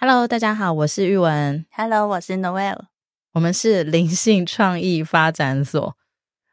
Hello，大家好，我是玉文。Hello，我是 Noel。我们是灵性创意发展所。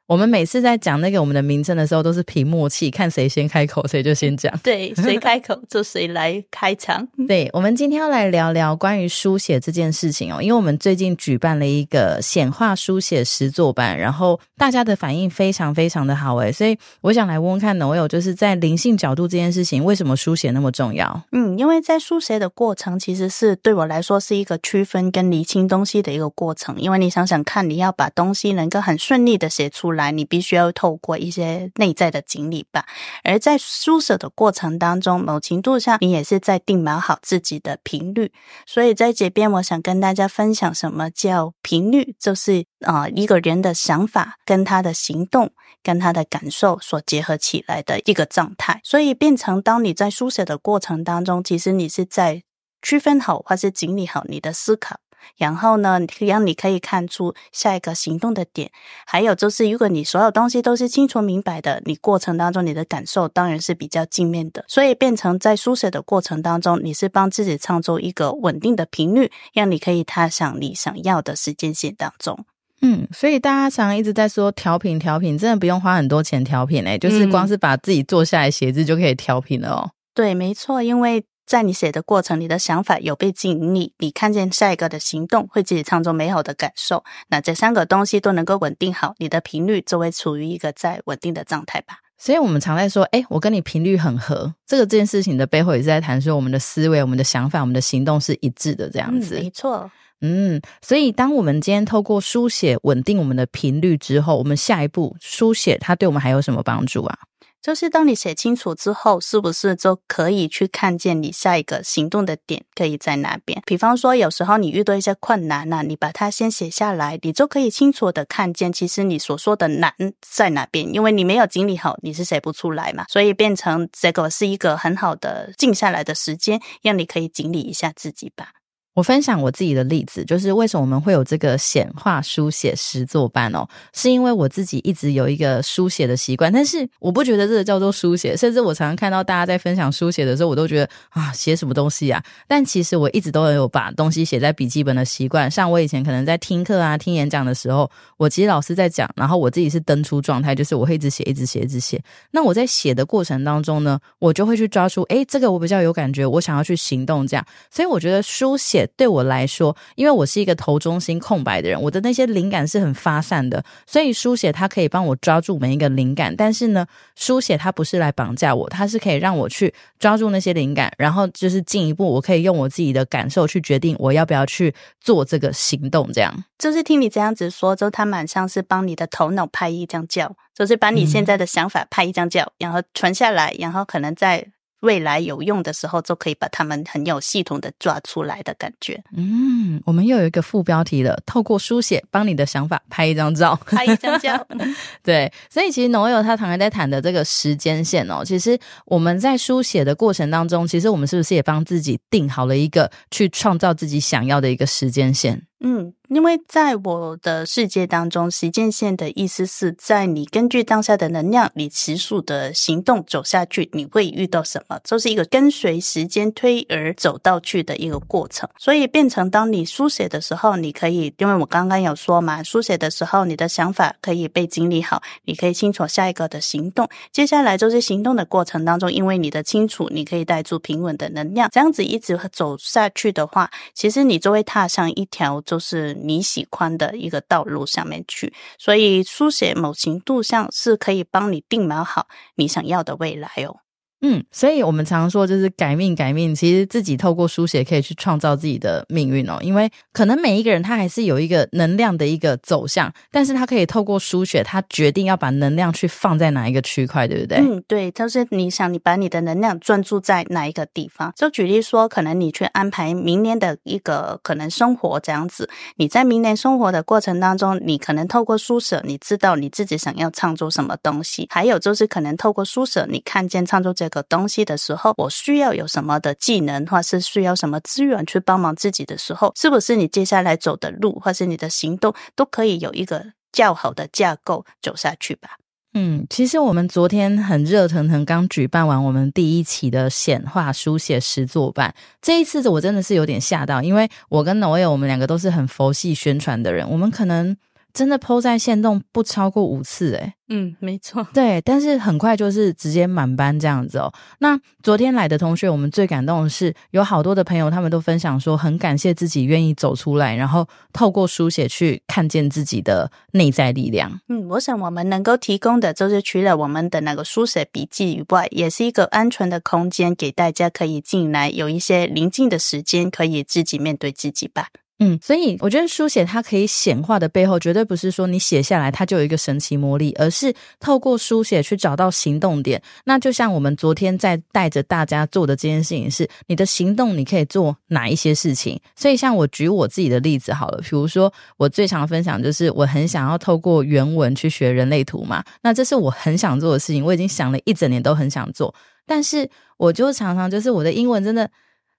我们每次在讲那个我们的名称的时候，都是凭默契，看谁先开口，谁就先讲。对，谁开口就谁来开场。对，我们今天要来聊聊关于书写这件事情哦，因为我们最近举办了一个显化书写实作班，然后大家的反应非常非常的好诶，所以我想来问问看 Noel，就是在灵性角度这件事情，为什么书写那么重要？嗯，因为在书写的过程，其实是对我来说是一个区分跟厘清东西的一个过程。因为你想想看，你要把东西能够很顺利的写出来，来你必须要透过一些内在的经历吧。而在书写的过程当中，某程度上你也是在定锚好自己的频率。所以在这边，我想跟大家分享什么叫频率，就是啊、一个人的想法跟他的行动跟他的感受所结合起来的一个状态。所以变成当你在书写的过程当中，其实你是在区分好或是整理好你的思考。然后呢，让你可以看出下一个行动的点，还有就是，如果你所有东西都是清楚明白的，你过程当中你的感受当然是比较镜面的，所以变成在书写的过程当中，你是帮自己创作一个稳定的频率，让你可以踏上你想要的时间线当中。嗯，所以大家常常一直在说调频，调频真的不用花很多钱调频诶，就是光是把自己坐下来写字就可以调频了哦。对，没错，因为在你写的过程，你的想法有被经历，你看见下一个的行动，会自己创作美好的感受。那这三个东西都能够稳定好，你的频率就会处于一个在稳定的状态吧。所以我们常在说，哎，我跟你频率很合，这个这件事情的背后也是在谈说我们的思维、我们的想法、我们的行动是一致的这样子。嗯、没错。嗯，所以当我们今天透过书写稳定我们的频率之后，我们下一步书写它对我们还有什么帮助啊？就是当你写清楚之后，是不是就可以去看见你下一个行动的点可以在哪边？比方说，有时候你遇到一些困难呐、你把它先写下来，你就可以清楚的看见，其实你所说的难在哪边，因为你没有整理好，你是写不出来嘛。所以变成这个是一个很好的静下来的时间，让你可以整理一下自己吧。我分享我自己的例子，就是为什么我们会有这个显化书写实作班哦，是因为我自己一直有一个书写的习惯，但是我不觉得这个叫做书写，甚至我常常看到大家在分享书写的时候，我都觉得啊，写什么东西啊？但其实我一直都有把东西写在笔记本的习惯，像我以前可能在听课啊、听演讲的时候，我其实老师在讲，然后我自己是登出状态，就是我会一直写、一直写、一直写。那我在写的过程当中呢，我就会去抓出，诶，这个我比较有感觉，我想要去行动，这样。所以我觉得书写。对我来说，因为我是一个头中心空白的人，我的那些灵感是很发散的，所以书写它可以帮我抓住每一个灵感。但是呢，书写它不是来绑架我，它是可以让我去抓住那些灵感，然后就是进一步，我可以用我自己的感受去决定我要不要去做这个行动。这样，就是听你这样子说，就它蛮像是帮你的头脑拍一张照，就是把你现在的想法拍一张照，然后存下来，然后可能在。未来有用的时候，就可以把它们很有系统的抓出来的感觉。嗯，我们又有一个副标题了，透过书写帮你的想法拍一张照，拍一张照。对，所以其实农友他常常在谈的这个时间线哦，其实我们在书写的过程当中，其实我们是不是也帮自己定好了一个去创造自己想要的一个时间线？嗯，因为在我的世界当中，时间线的意思是在你根据当下的能量，你持续的行动走下去，你会遇到什么，就是一个跟随时间推而走到去的一个过程。所以变成当你书写的时候，你可以，因为我刚刚有说嘛，书写的时候你的想法可以被整理好，你可以清楚下一个的行动。接下来就是行动的过程当中，因为你的清楚，你可以带出平稳的能量，这样子一直走下去的话，其实你就会踏上一条。都是你喜欢的一个道路上面去，所以书写某程度上是可以帮你定锚好你想要的未来哦。嗯，所以我们常说就是改命改命，其实自己透过书写可以去创造自己的命运哦。因为可能每一个人他还是有一个能量的一个走向，但是他可以透过书写，他决定要把能量去放在哪一个区块，对不对？嗯，对，就是你想你把你的能量专注在哪一个地方。就举例说，可能你去安排明年的一个可能生活这样子，你在明年生活的过程当中，你可能透过书写，你知道你自己想要创作什么东西，还有就是可能透过书写，你看见创作这个。东西的时候，我需要有什么的技能，或是需要什么资源去帮忙自己的时候，是不是你接下来走的路，或是你的行动，都可以有一个较好的架构走下去吧？嗯，其实我们昨天很热腾腾刚举办完我们第一期的显化书写实作班，这一次我真的是有点吓到，因为我跟 Noel 我们两个都是很佛系宣传的人，我们可能。真的抛在线动不超过五次，诶嗯，没错，对，但是很快就是直接满班这样子哦。那昨天来的同学，我们最感动的是有好多的朋友，他们都分享说很感谢自己愿意走出来，然后透过书写去看见自己的内在力量。嗯，我想我们能够提供的就是除了我们的那个书写笔记以外，也是一个安全的空间，给大家可以进来，有一些宁静的时间，可以自己面对自己吧。嗯，所以我觉得书写它可以显化的背后，绝对不是说你写下来它就有一个神奇魔力，而是透过书写去找到行动点。那就像我们昨天在带着大家做的这件事情，是你的行动，你可以做哪一些事情？所以像我举我自己的例子好了，比如说我最常分享就是我很想要透过原文去学人类图嘛，那这是我很想做的事情，我已经想了一整年都很想做，但是我就常常就是我的英文真的。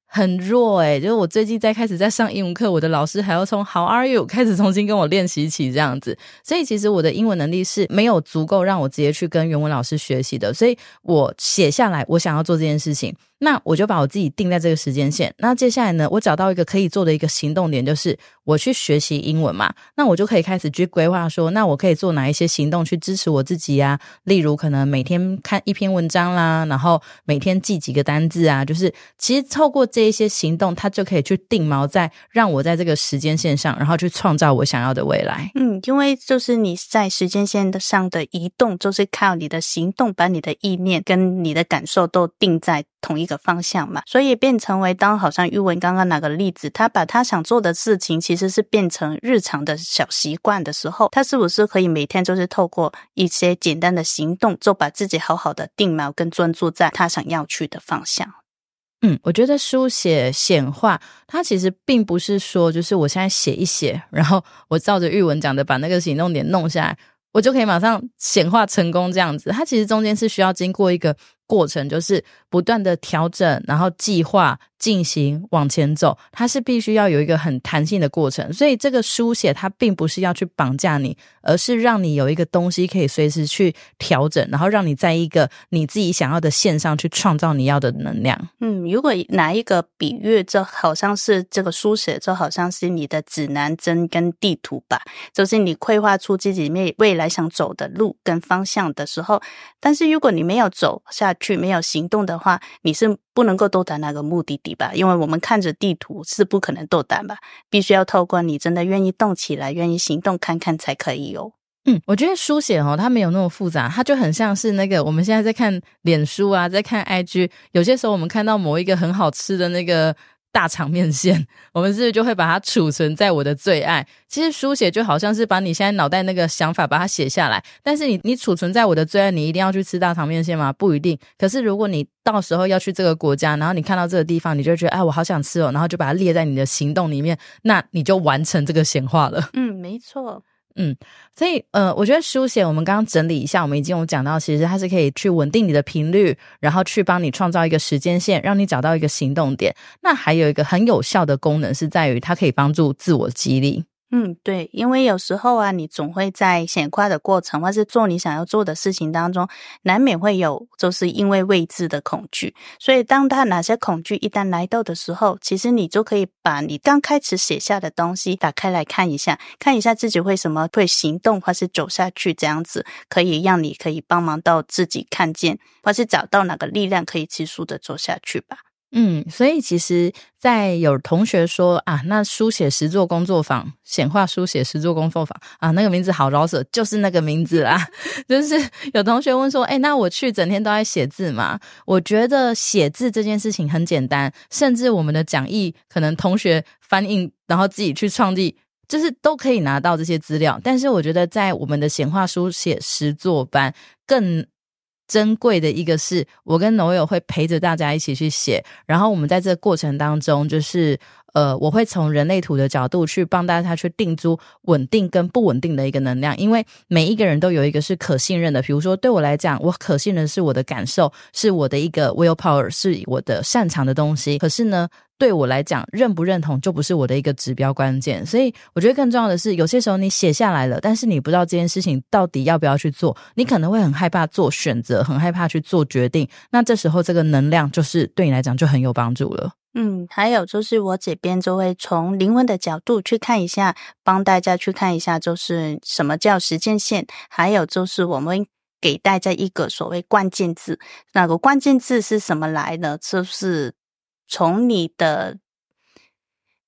很弱诶，就是我最近在开始在上英文课，我的老师还要从 How are you 开始重新跟我练习起这样子，所以其实我的英文能力是没有足够让我直接去跟原文老师学习的，所以我写下来我想要做这件事情。那我就把我自己定在这个时间线。那接下来呢，我找到一个可以做的一个行动点，就是我去学习英文嘛。那我就可以开始去规划说，那我可以做哪一些行动去支持我自己啊？例如，可能每天看一篇文章啦，然后每天记几个单字啊。就是其实透过这一些行动，它就可以去定锚在让我在这个时间线上，然后去创造我想要的未来。嗯，因为就是你在时间线的上的移动，就是靠你的行动，把你的意念跟你的感受都定在。同一个方向嘛，所以变成为当好像玉文刚刚那个例子，他把他想做的事情其实是变成日常的小习惯的时候，他是不是可以每天就是透过一些简单的行动，就把自己好好的定锚跟专注在他想要去的方向？嗯，我觉得书写显化，它其实并不是说就是我现在写一写，然后我照着玉文讲的把那个行动点弄下来，我就可以马上显化成功这样子。它其实中间是需要经过一个。过程就是不断的调整，然后计划进行往前走，它是必须要有一个很弹性的过程。所以这个书写它并不是要去绑架你，而是让你有一个东西可以随时去调整，然后让你在一个你自己想要的线上去创造你要的能量。嗯，如果拿一个比喻，就好像是这个书写，就好像是你的指南针跟地图吧，就是你规划出自己未未来想走的路跟方向的时候，但是如果你没有走下。去没有行动的话，你是不能够到达那个目的地吧？因为我们看着地图是不可能到达吧？必须要透过你真的愿意动起来、愿意行动看看才可以哦。嗯，我觉得书写哦，它没有那么复杂，它就很像是那个我们现在在看脸书啊，在看 IG，有些时候我们看到某一个很好吃的那个。大肠面线，我们是不是就会把它储存在我的最爱？其实书写就好像是把你现在脑袋那个想法把它写下来。但是你你储存在我的最爱，你一定要去吃大肠面线吗？不一定。可是如果你到时候要去这个国家，然后你看到这个地方，你就觉得哎，我好想吃哦，然后就把它列在你的行动里面，那你就完成这个显化了。嗯，没错。嗯，所以呃，我觉得书写我们刚刚整理一下，我们已经有讲到，其实它是可以去稳定你的频率，然后去帮你创造一个时间线，让你找到一个行动点。那还有一个很有效的功能是在于，它可以帮助自我激励。嗯，对，因为有时候啊，你总会在显化的过程，或是做你想要做的事情当中，难免会有，就是因为未知的恐惧。所以，当他哪些恐惧一旦来到的时候，其实你就可以把你刚开始写下的东西打开来看一下，看一下自己为什么会行动，或是走下去，这样子可以让你可以帮忙到自己看见，或是找到哪个力量可以持续的走下去吧。嗯，所以其实，在有同学说啊，那书写实作工作坊、显化书写实作工作坊啊，那个名字好绕舌，就是那个名字啦。就是 有同学问说，哎，那我去整天都在写字嘛？我觉得写字这件事情很简单，甚至我们的讲义可能同学翻印，然后自己去创立，就是都可以拿到这些资料。但是我觉得，在我们的显化书写实作班更。珍贵的一个是我跟农友会陪着大家一起去写，然后我们在这个过程当中，就是呃，我会从人类图的角度去帮大家去定出稳定跟不稳定的一个能量，因为每一个人都有一个是可信任的。比如说，对我来讲，我可信任是我的感受，是我的一个 will power，是我的擅长的东西。可是呢？对我来讲，认不认同就不是我的一个指标关键，所以我觉得更重要的是，有些时候你写下来了，但是你不知道这件事情到底要不要去做，你可能会很害怕做选择，很害怕去做决定。那这时候这个能量就是对你来讲就很有帮助了。嗯，还有就是我这边就会从灵魂的角度去看一下，帮大家去看一下，就是什么叫时间线，还有就是我们给大家一个所谓关键字，那个关键字是什么来呢？就是。从你的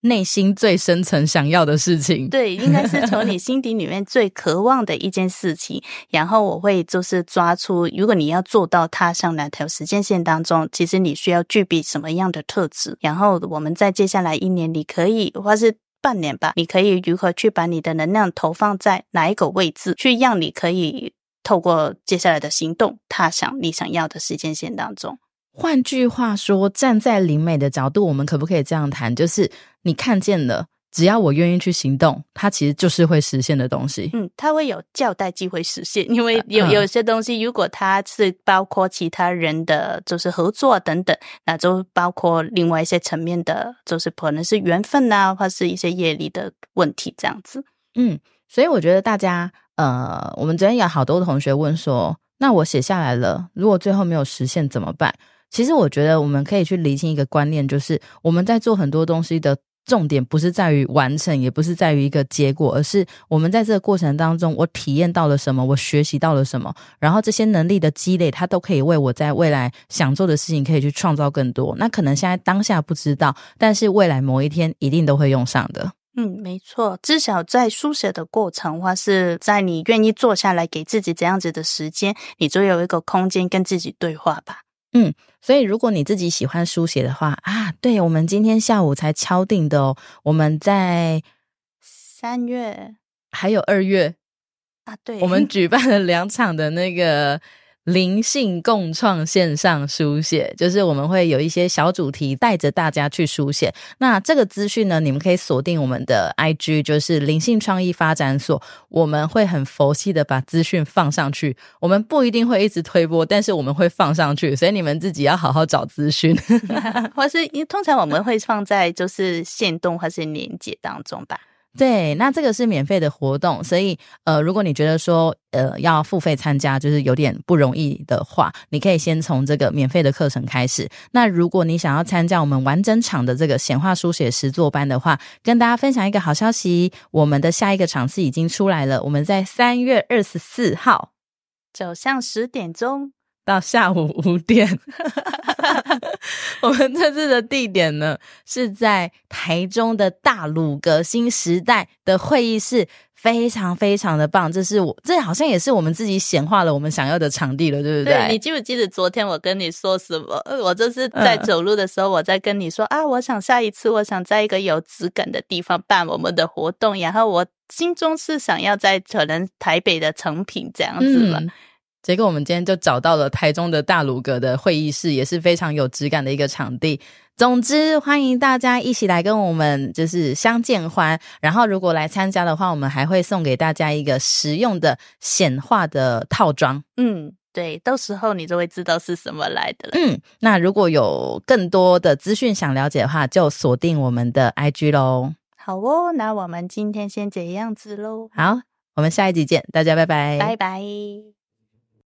内心最深层想要的事情，对，应该是从你心底里面最渴望的一件事情。然后我会就是抓出，如果你要做到踏上那条时间线当中，其实你需要具备什么样的特质。然后我们在接下来一年，你可以或是半年吧，你可以如何去把你的能量投放在哪一个位置，去让你可以透过接下来的行动，踏上你想要的时间线当中。换句话说，站在灵美的角度，我们可不可以这样谈？就是你看见了，只要我愿意去行动，它其实就是会实现的东西。嗯，它会有较大机会实现，因为有有些东西，如果它是包括其他人的就是合作等等，那就包括另外一些层面的，就是可能是缘分呐，或是一些业力的问题这样子。嗯，所以我觉得大家，呃，我们昨天有好多同学问说，那我写下来了，如果最后没有实现怎么办？其实我觉得我们可以去理清一个观念，就是我们在做很多东西的重点不是在于完成，也不是在于一个结果，而是我们在这个过程当中，我体验到了什么，我学习到了什么，然后这些能力的积累，它都可以为我在未来想做的事情可以去创造更多。那可能现在当下不知道，但是未来某一天一定都会用上的。嗯，没错，至少在书写的过程，或是在你愿意坐下来给自己这样子的时间，你就有一个空间跟自己对话吧。嗯，所以如果你自己喜欢书写的话啊，对我们今天下午才敲定的哦，我们在三月还有二月啊，对，我们举办了两场的那个。灵性共创线上书写，就是我们会有一些小主题带着大家去书写。那这个资讯呢，你们可以锁定我们的 IG，就是灵性创意发展所。我们会很佛系的把资讯放上去，我们不一定会一直推播，但是我们会放上去，所以你们自己要好好找资讯，或是因为通常我们会放在就是线动或是连接当中吧。对，那这个是免费的活动，所以呃，如果你觉得说呃要付费参加就是有点不容易的话，你可以先从这个免费的课程开始。那如果你想要参加我们完整场的这个显化书写实作班的话，跟大家分享一个好消息，我们的下一个场次已经出来了，我们在三月二十四号，早上十点钟。到下午五点，我们这次的地点呢是在台中的大鲁阁新时代的会议室，非常非常的棒。这是我这好像也是我们自己显化了我们想要的场地了，对不对？你记不记得昨天我跟你说什么？我就是在走路的时候，我在跟你说啊，我想下一次我想在一个有质感的地方办我们的活动，然后我心中是想要在可能台北的成品这样子了。结果我们今天就找到了台中的大鲁阁的会议室，也是非常有质感的一个场地。总之，欢迎大家一起来跟我们就是相见欢。然后，如果来参加的话，我们还会送给大家一个实用的显化的套装。嗯，对，到时候你就会知道是什么来的了。嗯，那如果有更多的资讯想了解的话，就锁定我们的 IG 喽。好哦，那我们今天先这样子喽。好，我们下一集见，大家拜拜，拜拜。